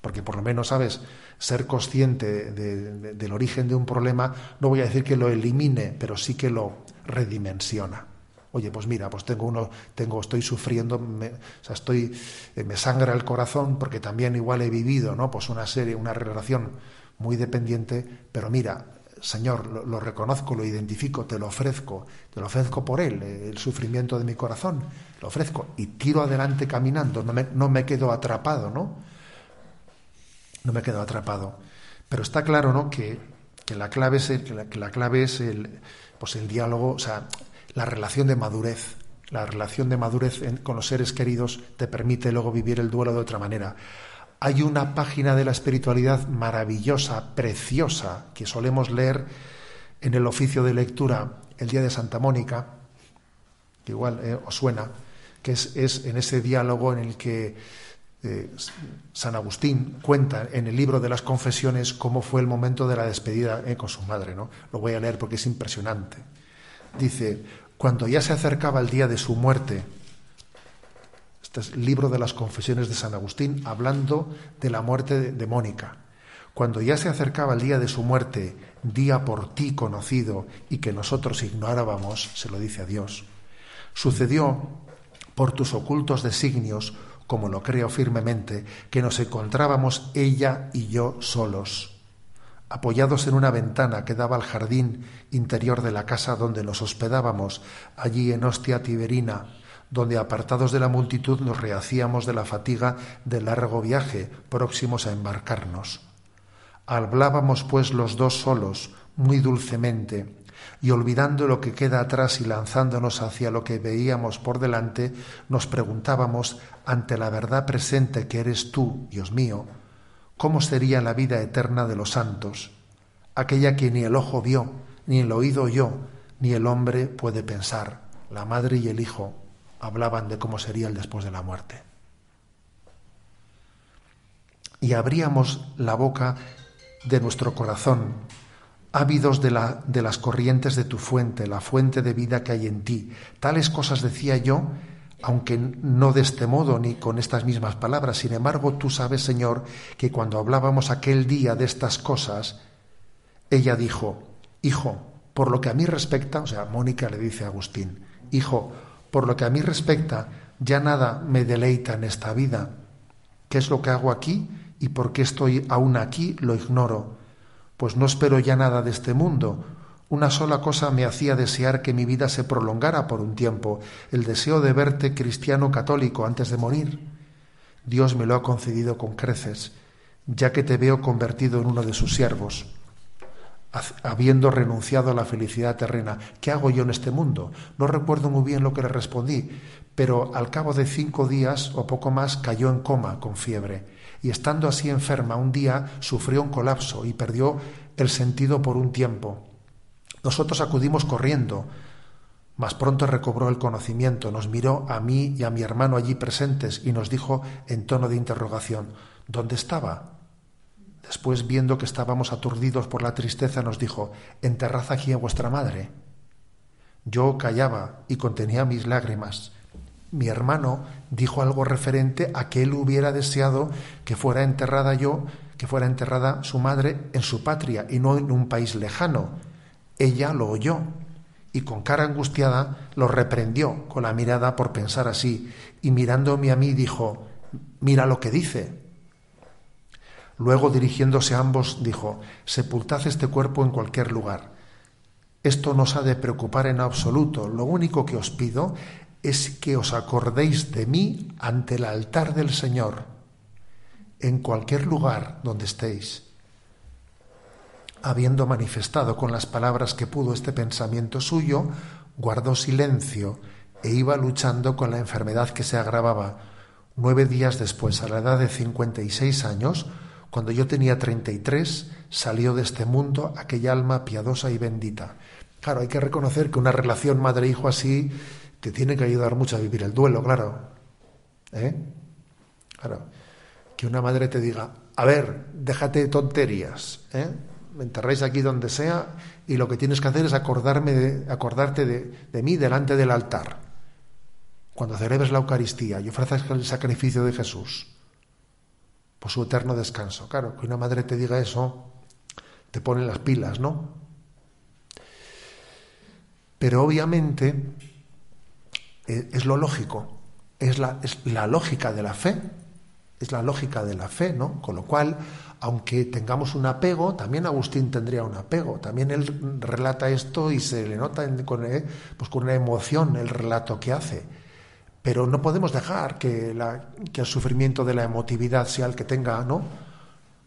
Porque por lo menos, ¿sabes? Ser consciente del origen de un problema, no voy a decir que lo elimine, pero sí que lo redimensiona. Oye, pues mira, pues tengo uno, tengo, estoy sufriendo, me, estoy, eh, me sangra el corazón porque también igual he vivido, ¿no? Pues una serie, una relación muy dependiente, pero mira, Señor, lo, reconozco, lo identifico, te lo ofrezco, te lo ofrezco por Él, el sufrimiento de mi corazón, lo ofrezco y tiro adelante caminando, no me, no me quedo atrapado, ¿no? No me quedo atrapado. Pero está claro, ¿no? Que, que la clave es, el, que la, clave es el, pues el diálogo, o sea, la relación de madurez. La relación de madurez con los seres queridos te permite luego vivir el duelo de otra manera. Hay una página de la espiritualidad maravillosa, preciosa, que solemos leer en el oficio de lectura el día de Santa Mónica, que igual eh, os suena, que es, en ese diálogo en el que eh, San Agustín cuenta en el libro de las confesiones cómo fue el momento de la despedida eh, con su madre. ¿no? Lo voy a leer porque es impresionante. Dice, cuando ya se acercaba el día de su muerte, este es el libro de las confesiones de San Agustín, hablando de la muerte de, Mónica. Cuando ya se acercaba el día de su muerte, día por ti conocido y que nosotros ignorábamos, se lo dice a Dios, sucedió por tus ocultos designios, como lo creo firmemente, que nos encontrábamos ella y yo solos, apoyados en una ventana que daba al jardín interior de la casa donde nos hospedábamos, allí en Ostia Tiberina, donde apartados de la multitud nos rehacíamos de la fatiga del largo viaje, próximos a embarcarnos. Hablábamos pues los dos solos, muy dulcemente, y olvidando lo que queda atrás y lanzándonos hacia lo que veíamos por delante, nos preguntábamos, ante la verdad presente que eres tú, Dios mío, ¿cómo sería la vida eterna de los santos, aquella que ni el ojo vio, ni el oído oyó, ni el hombre puede pensar, la madre y el hijo, hablaban de cómo sería el después de la muerte. Y abríamos la boca de nuestro corazón, ávidos de, la, de las corrientes de tu fuente, la fuente de vida que hay en ti. Tales cosas decía yo, aunque no de este modo ni con estas mismas palabras. Sin embargo, tú sabes, Señor, que cuando hablábamos aquel día de estas cosas, ella dijo, Hijo, por lo que a mí respecta, o sea, Mónica le dice a Agustín, Hijo, por lo que a mí respecta, ya nada me deleita en esta vida. ¿Qué es lo que hago aquí y por qué estoy aún aquí? Lo ignoro, pues no espero ya nada de este mundo. Una sola cosa me hacía desear que mi vida se prolongara por un tiempo, el deseo de verte cristiano católico antes de morir. Dios me lo ha concedido con creces, ya que te veo convertido en uno de sus siervos, habiendo renunciado a la felicidad terrena. ¿Qué hago yo en este mundo? No recuerdo muy bien lo que le respondí, pero al cabo de cinco días o poco más cayó en coma con fiebre, y estando así enferma un día sufrió un colapso y perdió el sentido por un tiempo. Nosotros acudimos corriendo, mas pronto recobró el conocimiento, nos miró a mí y a mi hermano allí presentes y nos dijo en tono de interrogación, ¿dónde estaba? Después, viendo que estábamos aturdidos por la tristeza, nos dijo, enterrad aquí a vuestra madre. Yo callaba y contenía mis lágrimas. Mi hermano dijo algo referente a que él hubiera deseado que fuera enterrada yo, que fuera enterrada su madre en su patria y no en un país lejano. Ella lo oyó y con cara angustiada lo reprendió con la mirada por pensar así, y mirándome a mí dijo, mira lo que dice. Luego dirigiéndose a ambos dijo, sepultad este cuerpo en cualquier lugar. Esto no os ha de preocupar en absoluto, lo único que os pido es que os acordéis de mí ante el altar del Señor, en cualquier lugar donde estéis habiendo manifestado con las palabras que pudo este pensamiento suyo, guardó silencio e iba luchando con la enfermedad que se agravaba. Nueve días después, a la edad de 56 años, cuando yo tenía 33, salió de este mundo aquella alma piadosa y bendita. Claro, hay que reconocer que una relación madre-hijo así te tiene que ayudar mucho a vivir el duelo, claro. ¿Eh? Claro. Que una madre te diga, a ver, déjate de tonterías, ¿eh? me enterráis aquí donde sea y lo que tienes que hacer es acordarme de, acordarte de, mí delante del altar. Cuando celebres la Eucaristía y ofrezcas el sacrificio de Jesús por su eterno descanso. Claro, que una madre te diga eso, te pone las pilas, ¿no? Pero obviamente es lo lógico, es la, es la lógica de la fe, es la lógica de la fe, ¿no? Con lo cual aunque tengamos un apego, también Agustín tendría un apego. También él relata esto y se le nota con, eh, pues con una emoción el relato que hace. Pero no podemos dejar que, el sufrimiento de la emotividad sea el que tenga ¿no?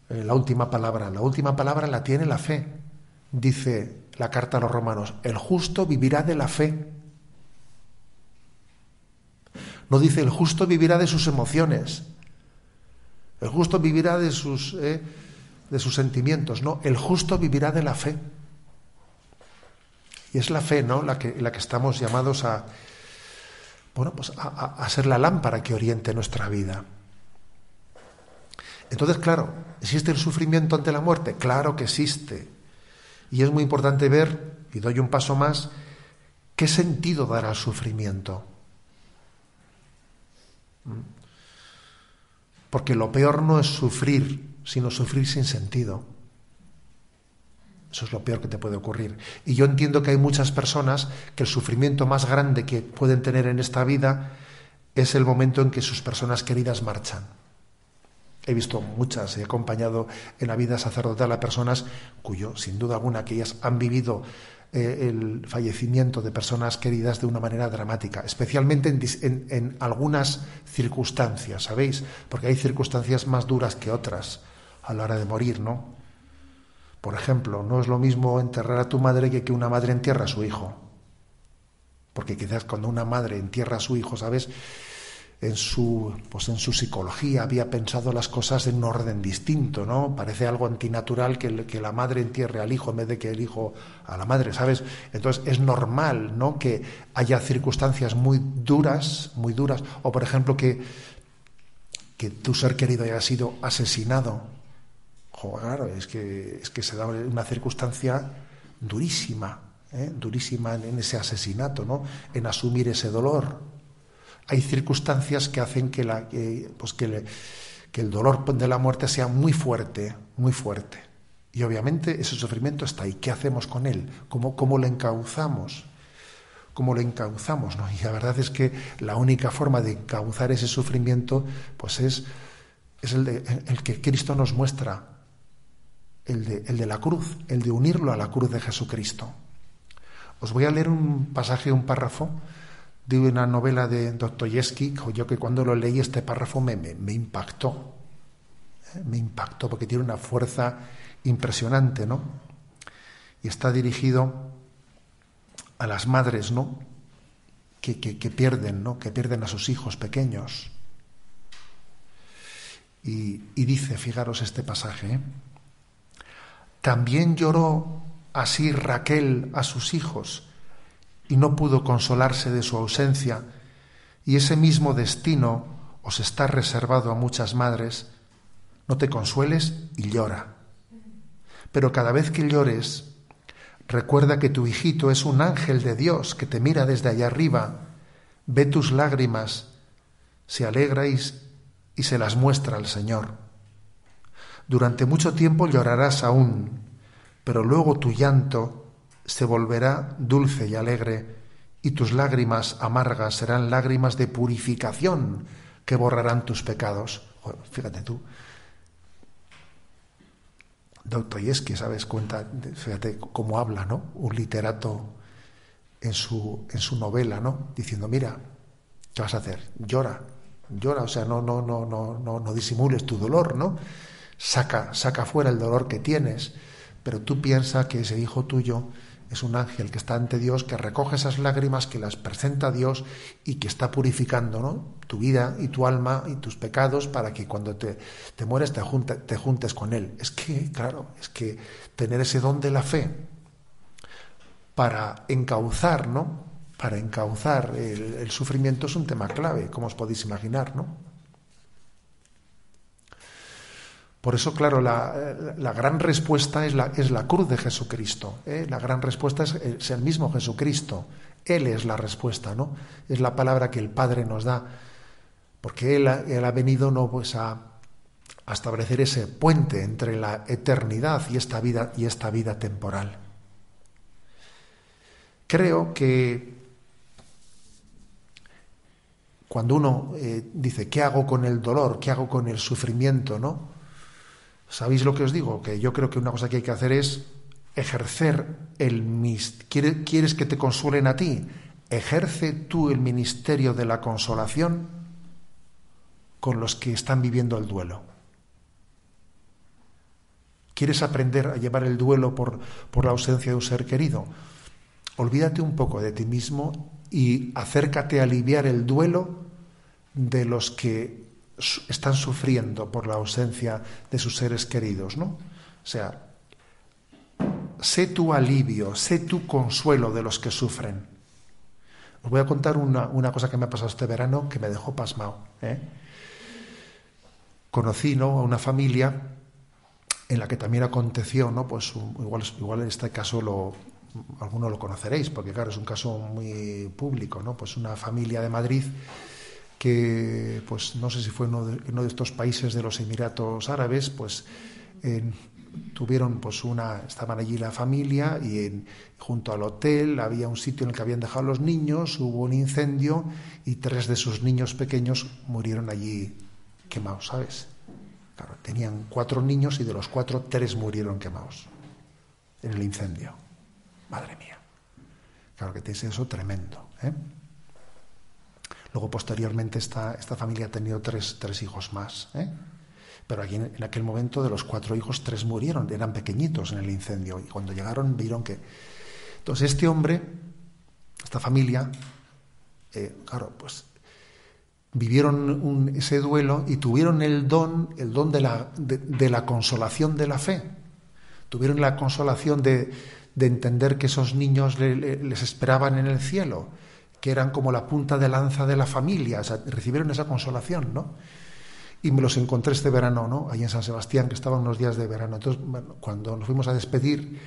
Eh, la última palabra. La última palabra la tiene la fe. Dice la carta a los romanos, el justo vivirá de la fe. No dice el justo vivirá de sus emociones. El justo vivirá de sus, eh, de sus sentimientos, ¿no? El justo vivirá de la fe. Y es la fe, ¿no? La que, la que estamos llamados a, bueno, pues a, a ser la lámpara que oriente nuestra vida. Entonces, claro, ¿existe el sufrimiento ante la muerte? Claro que existe. Y es muy importante ver, y doy un paso más, qué sentido dará el sufrimiento. Porque lo peor no es sufrir, sino sufrir sin sentido. Eso es lo peor que te puede ocurrir. Y yo entiendo que hay muchas personas que el sufrimiento más grande que pueden tener en esta vida es el momento en que sus personas queridas marchan. He visto muchas, he acompañado en la vida sacerdotal a personas cuyo, sin duda alguna, que ellas han vivido eh, el fallecimiento de personas queridas de una manera dramática, especialmente en, algunas circunstancias, ¿sabéis? Porque hay circunstancias más duras que otras a la hora de morir, ¿no? Por ejemplo, no es lo mismo enterrar a tu madre que que una madre entierra a su hijo. Porque quizás cuando una madre entierra a su hijo, ¿sabes? En su, pues en su psicología había pensado las cosas en un orden distinto, ¿no? Parece algo antinatural que, que, la madre entierre al hijo en vez de que el hijo a la madre, ¿sabes? Entonces es normal, ¿no? Que haya circunstancias muy duras, muy duras, o por ejemplo que, que tu ser querido haya sido asesinado. claro, es que, es que se da una circunstancia durísima, ¿eh? durísima en ese asesinato, ¿no? En asumir ese dolor hay circunstancias que hacen que, la, pues que, el dolor de la muerte sea muy fuerte, muy fuerte. Y obviamente ese sufrimiento está ahí. ¿Qué hacemos con él? ¿Cómo, cómo lo encauzamos? ¿Cómo lo encauzamos? ¿no? Y la verdad es que la única forma de encauzar ese sufrimiento pues es, es el, de, el que Cristo nos muestra, el de, el de la cruz, el de unirlo a la cruz de Jesucristo. Os voy a leer un pasaje, un párrafo de una novela de Dostoyevsky, yo que cuando lo leí este párrafo me, me, impactó, ¿eh? me impactó porque tiene una fuerza impresionante, ¿no? Y está dirigido a las madres, ¿no? Que, que, pierden, ¿no? Que pierden a sus hijos pequeños. Y, y dice, fijaros este pasaje, ¿eh? también lloró así Raquel a sus hijos y no pudo consolarse de su ausencia, y ese mismo destino os está reservado a muchas madres, no te consueles y llora. Pero cada vez que llores, recuerda que tu hijito es un ángel de Dios que te mira desde allá arriba, ve tus lágrimas, se alegra y, y se las muestra al Señor. Durante mucho tiempo llorarás aún, pero luego tu llanto se volverá dulce y alegre, y tus lágrimas amargas serán lágrimas de purificación que borrarán tus pecados. fíjate tú. que ¿sabes? Cuenta, fíjate cómo habla, ¿no? Un literato en su, en su novela, ¿no? Diciendo, mira, ¿qué vas a hacer? Llora, llora, o sea, no, no, no, no, no, no disimules tu dolor, ¿no? Saca, saca fuera el dolor que tienes, pero tú piensas que ese hijo tuyo es un ángel que está ante Dios, que recoge esas lágrimas, que las presenta a Dios y que está purificando ¿no? tu vida y tu alma y tus pecados para que cuando te, te mueres te, te juntes con Él. Es que, claro, es que tener ese don de la fe para encauzar, ¿no? Para encauzar el, el sufrimiento es un tema clave, como os podéis imaginar, ¿no? Por eso, claro, la, gran respuesta es la, es la, cruz de Jesucristo. ¿eh? La gran respuesta es, el mismo Jesucristo. Él es la respuesta, ¿no? Es la palabra que el Padre nos da. Porque Él, ha venido no pues a, a, establecer ese puente entre la eternidad y esta vida, y esta vida temporal. Creo que cuando uno eh, dice, ¿qué hago con el dolor? ¿Qué hago con el sufrimiento? ¿no? ¿Sabéis lo que os digo? Que yo creo que una cosa que hay que hacer es ejercer el ¿Quieres que te consuelen a ti? Ejerce tú el ministerio de la consolación con los que están viviendo el duelo. ¿Quieres aprender a llevar el duelo por, por la ausencia de un ser querido? Olvídate un poco de ti mismo y acércate a aliviar el duelo de los que están sufriendo por la ausencia de sus seres queridos, ¿no? O sea, sé tu alivio, sé tu consuelo de los que sufren. Os voy a contar una, cosa que me ha pasado este verano que me dejó pasmado. ¿eh? Conocí ¿no? a una familia en la que también aconteció, ¿no? Pues igual, igual en este caso lo, alguno lo conoceréis, porque claro, es un caso muy público, ¿no? Pues una familia de Madrid que, pues no sé si fue uno de, uno de estos países de los Emiratos Árabes, pues tuvieron pues una, estaban allí la familia y junto al hotel había un sitio en el que habían dejado los niños, hubo un incendio y tres de sus niños pequeños murieron allí quemados, ¿sabes? Claro, tenían cuatro niños y de los cuatro tres murieron quemados en el incendio. Madre mía. Claro que te es eso tremendo, ¿eh? Luego, posteriormente, esta, esta familia ha tenido tres, hijos más. ¿eh? Pero aquí, en, aquel momento, de los cuatro hijos, tres murieron, eran pequeñitos en el incendio. Y cuando llegaron, vieron que. Entonces, este hombre, esta familia, eh, claro, pues vivieron ese duelo y tuvieron el don, el don de la, de, la consolación de la fe. Tuvieron la consolación de, entender que esos niños les esperaban en el cielo que eran como la punta de lanza de la familia, recibieron esa consolación, ¿no? Y me los encontré este verano, ¿no? Ahí en San Sebastián, que estaban unos días de verano. Entonces, cuando nos fuimos a despedir,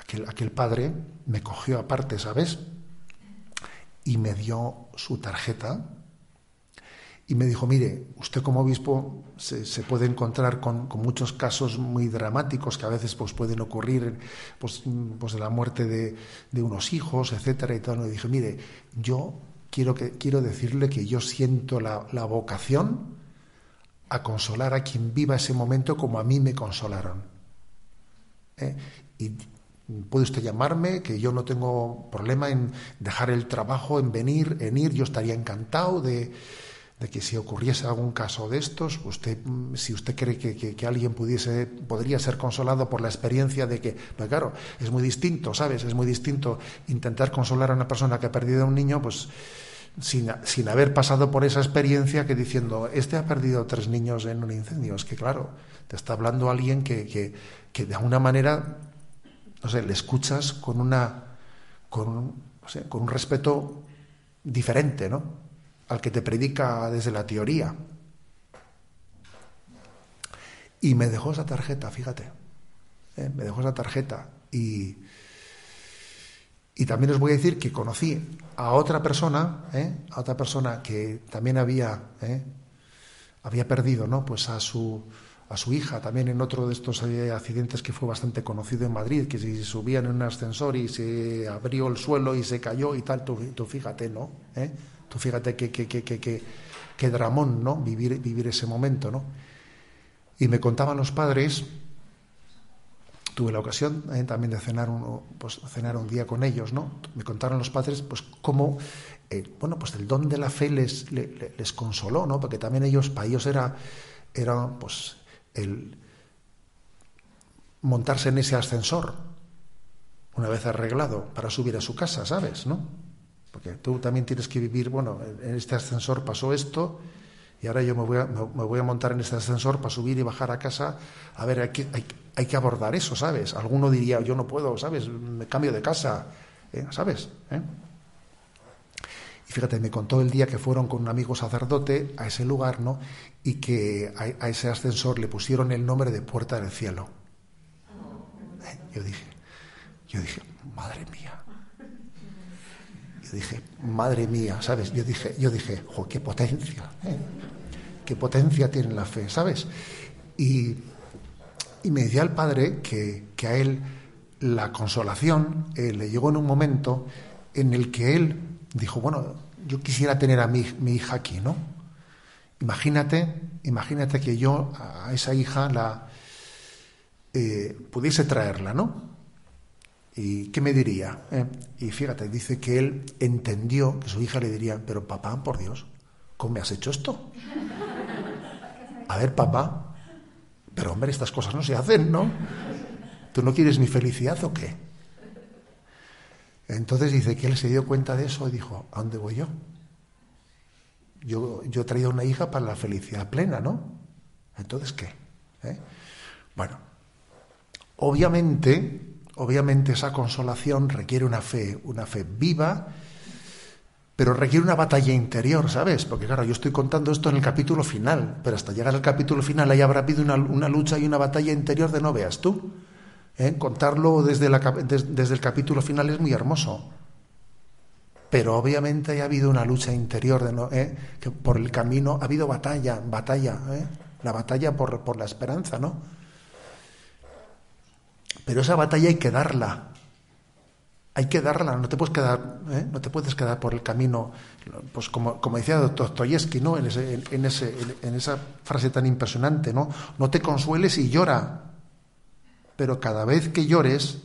aquel, aquel padre me cogió aparte, ¿sabes? Y me dio su tarjeta y me dijo, mire, usted como obispo se, puede encontrar con, muchos casos muy dramáticos que a veces pues, pueden ocurrir, pues, pues de la muerte de, unos hijos, etcétera, y tal. Y dije, mire, yo quiero, que, quiero decirle que yo siento la, vocación a consolar a quien viva ese momento como a mí me consolaron. ¿Eh? Y puede usted llamarme, que yo no tengo problema en dejar el trabajo, en venir, en ir, yo estaría encantado de, que si ocurriese algún caso de estos, usted, si usted cree que, alguien pudiese, podría ser consolado por la experiencia de que, pues claro, es muy distinto, ¿sabes? Es muy distinto intentar consolar a una persona que ha perdido a un niño, pues sin, sin haber pasado por esa experiencia que diciendo, este ha perdido tres niños en un incendio. Es que, claro, te está hablando alguien que, que, que de alguna manera no sé, le escuchas con una con, con un respeto diferente, ¿no? Al que te predica desde la teoría. Y me dejó esa tarjeta, fíjate. ¿eh? Me dejó esa tarjeta. Y, y también os voy a decir que conocí a otra persona, ¿eh? a otra persona que también había, ¿eh? había perdido, ¿no? Pues a su, a su hija también en otro de estos eh, accidentes que fue bastante conocido en Madrid, que si subían en un ascensor y se abrió el suelo y se cayó y tal, tú, fíjate, ¿no? ¿Eh? Tú fíjate qué que, que, que, que, dramón, ¿no? Vivir, vivir ese momento, ¿no? Y me contaban los padres, tuve la ocasión eh, también de cenar un, pues, cenar un día con ellos, ¿no? Me contaron los padres, pues, cómo, bueno, pues el don de la fe les, les, consoló, ¿no? Porque también ellos, para ellos era, era pues, el montarse en ese ascensor una vez arreglado para subir a su casa, ¿sabes? ¿No? Porque tú también tienes que vivir, bueno, en este ascensor pasó esto y ahora yo me voy a, me voy a montar en este ascensor para subir y bajar a casa. A ver, hay que, hay, que abordar eso, ¿sabes? Alguno diría, yo no puedo, ¿sabes? Me cambio de casa, ¿eh? ¿sabes? ¿Eh? Y fíjate, me contó el día que fueron con un amigo sacerdote a ese lugar, ¿no? Y que a, ese ascensor le pusieron el nombre de Puerta del Cielo. ¿Eh? Yo dije, yo dije, madre mía. Yo dije, madre mía, ¿sabes? Yo dije, yo dije, jo, qué potencia, ¿eh? qué potencia tiene la fe, ¿sabes? Y, y me decía el padre que, que, a él la consolación eh, le llegó en un momento en el que él dijo, bueno, yo quisiera tener a mi, hija aquí, ¿no? Imagínate, imagínate que yo a esa hija la eh, pudiese traerla, ¿no? ¿Y qué me diría? Eh, y fíjate, dice que él entendió que su hija le diría, pero papá, por Dios, ¿cómo me has hecho esto? A ver, papá, pero hombre, estas cosas no se hacen, ¿no? ¿Tú no quieres mi felicidad o qué? Entonces dice que él se dio cuenta de eso y dijo, ¿a dónde voy yo? Yo, yo he traído una hija para la felicidad plena, ¿no? Entonces, ¿qué? ¿Eh? Bueno, obviamente, obviamente esa consolación requiere una fe, una fe viva, pero requiere una batalla interior, ¿sabes? Porque claro, yo estoy contando esto en el capítulo final, pero hasta llegar al capítulo final ahí habrá habido una, lucha y una batalla interior de no veas tú. ¿eh? Contarlo desde, desde, el capítulo final es muy hermoso. Pero obviamente ha habido una lucha interior de no, ¿eh? que por el camino ha habido batalla, batalla, ¿eh? la batalla por, la esperanza, ¿no? Pero esa batalla hay que darla. Hay que darla, no te puedes quedar, no te puedes quedar por el camino, pues como, como decía Dostoyevsky, ¿no? En, ese, en, ese, en esa frase tan impresionante, ¿no? No te consueles y llora, pero cada vez que llores,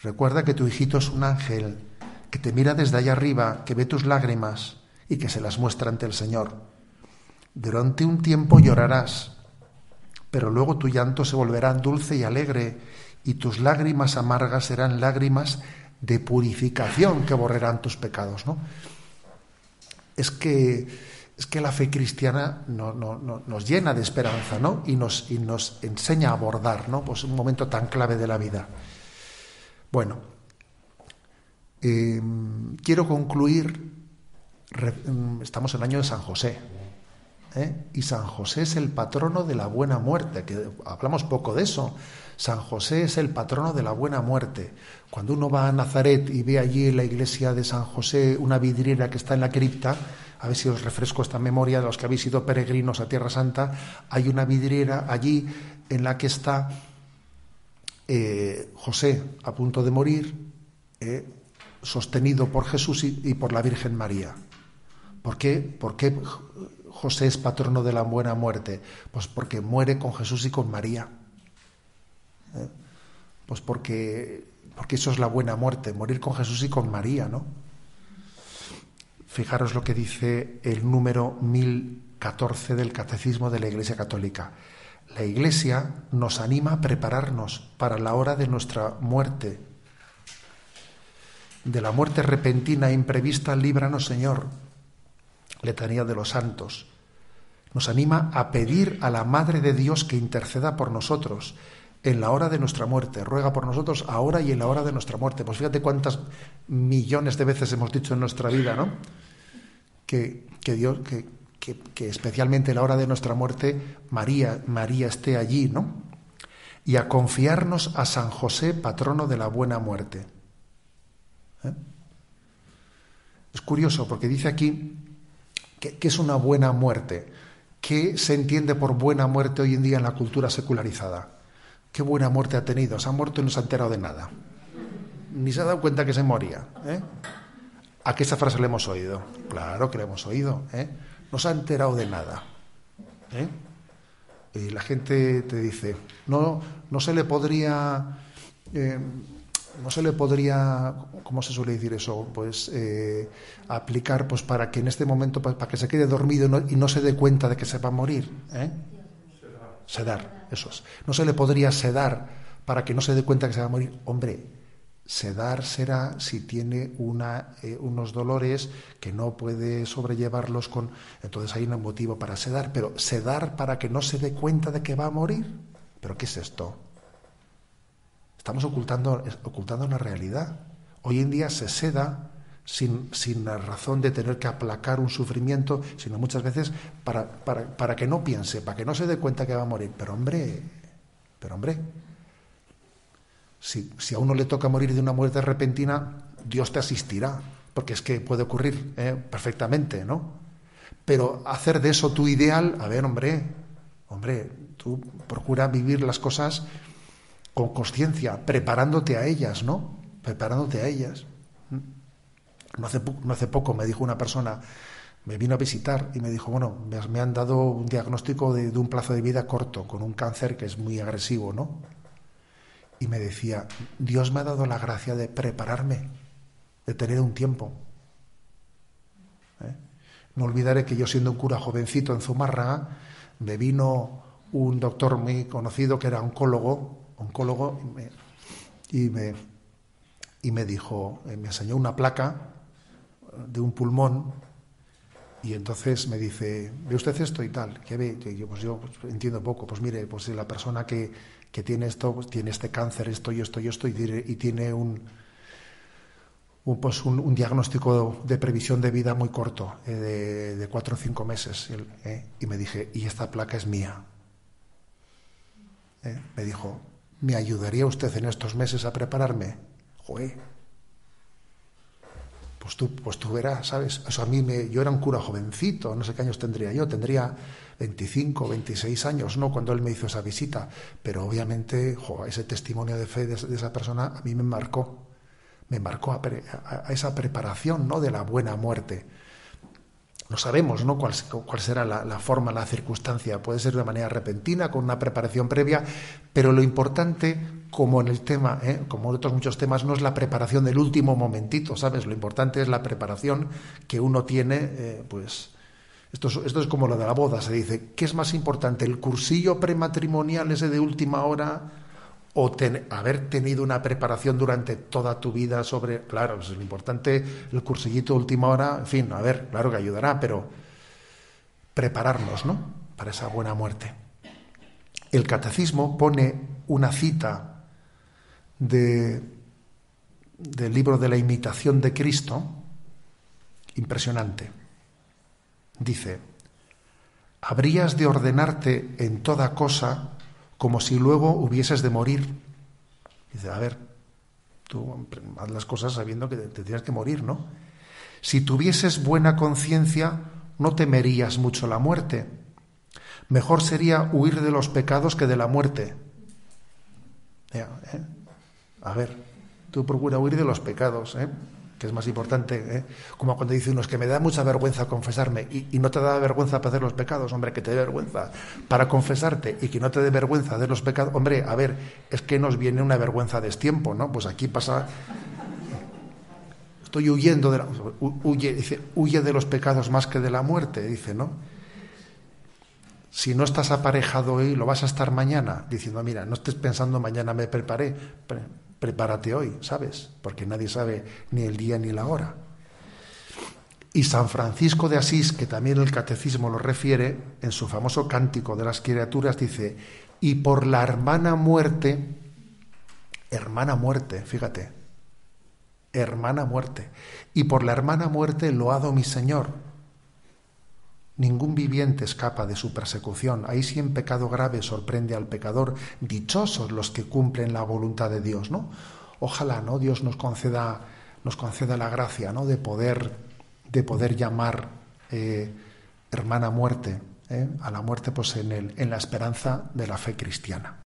recuerda que tu hijito es un ángel, que te mira desde allá arriba, que ve tus lágrimas y que se las muestra ante el Señor. Durante un tiempo llorarás, pero luego tu llanto se volverá dulce y alegre y tus lágrimas amargas serán lágrimas de purificación que borrarán tus pecados. ¿no? Es que es que la fe cristiana no, nos llena de esperanza ¿no? y, nos, y nos enseña a abordar ¿no? pues un momento tan clave de la vida. Bueno, em, quiero concluir, em, estamos en el año de San José, ¿eh? y San José es el patrono de la buena muerte, que hablamos poco de eso. San José es el patrono de la buena muerte. Cuando uno va a Nazaret y ve allí en la iglesia de San José una vidriera que está en la cripta, a ver si os refresco esta memoria de los que habéis sido peregrinos a Tierra Santa, hay una vidriera allí en la que está eh, José a punto de morir, eh, sostenido por Jesús y, por la Virgen María. ¿Por qué? ¿Por qué José es patrono de la buena muerte? Pues porque muere con Jesús y con María. ¿Eh? Pues porque porque eso es la buena muerte, morir con Jesús y con María, ¿no? Fijaros lo que dice el número 1014 del Catecismo de la Iglesia Católica. La Iglesia nos anima a prepararnos para la hora de nuestra muerte. De la muerte repentina e imprevista, líbranos, Señor. Letanía de los Santos. Nos anima a pedir a la Madre de Dios que interceda por nosotros en la hora de nuestra muerte. Ruega por nosotros ahora y en la hora de nuestra muerte. Pues fíjate cuántas millones de veces hemos dicho en nuestra vida, ¿no? Que, Dios, que, especialmente en la hora de nuestra muerte, María, María esté allí, ¿no? Y a confiarnos a San José, patrono de la buena muerte. ¿Eh? Es curioso porque dice aquí que es una buena muerte. ¿Qué se entiende por buena muerte hoy en día en la cultura secularizada? Qué buena muerte ha tenido. Se ha muerto y no se ha enterado de nada. Ni se ha dado cuenta que se moría. ¿eh? ¿A qué esa frase le hemos oído? Claro que le hemos oído. ¿eh? No se ha enterado de nada. ¿eh? Y la gente te dice, no, no se le podría, eh, no se le podría, ¿cómo se suele decir eso? Pues aplicar, pues para que en este momento, para, que se quede dormido y no, y no, se dé cuenta de que se va a morir. ¿eh? Sedar, eso es. No se le podría sedar para que no se dé cuenta que se va a morir. Hombre, sedar será si tiene una, eh, unos dolores que no puede sobrellevarlos con... Entonces hay un motivo para sedar, pero sedar para que no se dé cuenta de que va a morir. ¿Pero qué es esto? Estamos ocultando, ocultando la realidad. Hoy en día se seda sin, sin la razón de tener que aplacar un sufrimiento, sino muchas veces para, para, para que no piense, para que no se dé cuenta que va a morir. Pero hombre, pero hombre, si, si, a uno le toca morir de una muerte repentina, Dios te asistirá, porque es que puede ocurrir ¿eh? perfectamente, ¿no? Pero hacer de eso tu ideal, a ver, hombre, hombre, tú procura vivir las cosas con conciencia, preparándote a ellas, ¿no? Preparándote a ellas. No hace, no hace poco me dijo una persona, me vino a visitar y me dijo, bueno, me, han dado un diagnóstico de, un plazo de vida corto, con un cáncer que es muy agresivo, ¿no? Y me decía, Dios me ha dado la gracia de prepararme, de tener un tiempo. ¿Eh? No olvidaré que yo siendo un cura jovencito en Zumarraga, me vino un doctor muy conocido que era oncólogo, oncólogo y me, y me dijo, eh, me enseñó una placa de un pulmón y entonces me dice, ¿ve usted esto y tal? ¿Qué ve? yo, pues yo pues, entiendo poco. Pues mire, pues la persona que, que tiene esto, pues tiene este cáncer, esto y esto y esto, y tiene, un, un, pues un, diagnóstico de previsión de vida muy corto, eh, de, cuatro o cinco meses. Eh, y me dije, y esta placa es mía. Eh, me dijo, ¿me ayudaría usted en estos meses a prepararme? Joder pues tú, pues tú verás, ¿sabes? Eso a mí me, yo era un cura jovencito, no sé qué años tendría yo, tendría 25, 26 años, ¿no? Cuando él me hizo esa visita, pero obviamente, ese testimonio de fe de, esa persona a mí me marcó, me marcó a, a, esa preparación, ¿no? De la buena muerte. No sabemos ¿no? Cuál, cuál será la, la, forma, la circunstancia. Puede ser de manera repentina, con una preparación previa, pero lo importante, como en el tema, ¿eh? como en otros muchos temas, no es la preparación del último momentito, ¿sabes? Lo importante es la preparación que uno tiene, eh, pues. Esto es, como lo de la boda, se dice, ¿qué es más importante? ¿El cursillo prematrimonial ese de última hora? o haber tenido una preparación durante toda tu vida sobre, claro, es lo importante, el cursillito de última hora, en fin, a ver, claro que ayudará, pero prepararnos, ¿no? Para esa buena muerte. El catecismo pone una cita de, del libro de la imitación de Cristo, impresionante. Dice, habrías de ordenarte en toda cosa como si luego hubieses de morir. Dice, a ver, tú haz las cosas sabiendo que te tienes que morir, ¿no? Si tuvieses buena conciencia, no temerías mucho la muerte. Mejor sería huir de los pecados que de la muerte. ¿eh? A ver, tú procura huir de los pecados, ¿eh? que es más importante, ¿eh? como cuando dice uno, es que me da mucha vergüenza confesarme y, no te da vergüenza para hacer los pecados, hombre, que te dé vergüenza para confesarte y que no te dé vergüenza de los pecados, hombre, a ver, es que nos viene una vergüenza de tiempo, ¿no? Pues aquí pasa, estoy huyendo de la, huye, dice, huye de los pecados más que de la muerte, dice, ¿no? Si no estás aparejado hoy, lo vas a estar mañana, diciendo, mira, no estés pensando mañana me preparé, prepárate hoy, ¿sabes? Porque nadie sabe ni el día ni la hora. Y San Francisco de Asís, que también el catecismo lo refiere, en su famoso cántico de las criaturas, dice, y por la hermana muerte, hermana muerte, fíjate, hermana muerte, y por la hermana muerte lo loado mi Señor, Ningún viviente escapa de su persecución. Ahí sí en pecado grave sorprende al pecador. Dichosos los que cumplen la voluntad de Dios, ¿no? Ojalá, ¿no? Dios nos conceda, nos conceda la gracia, ¿no? De poder, de poder llamar eh, hermana muerte, ¿eh? a la muerte, pues en, el, en la esperanza de la fe cristiana.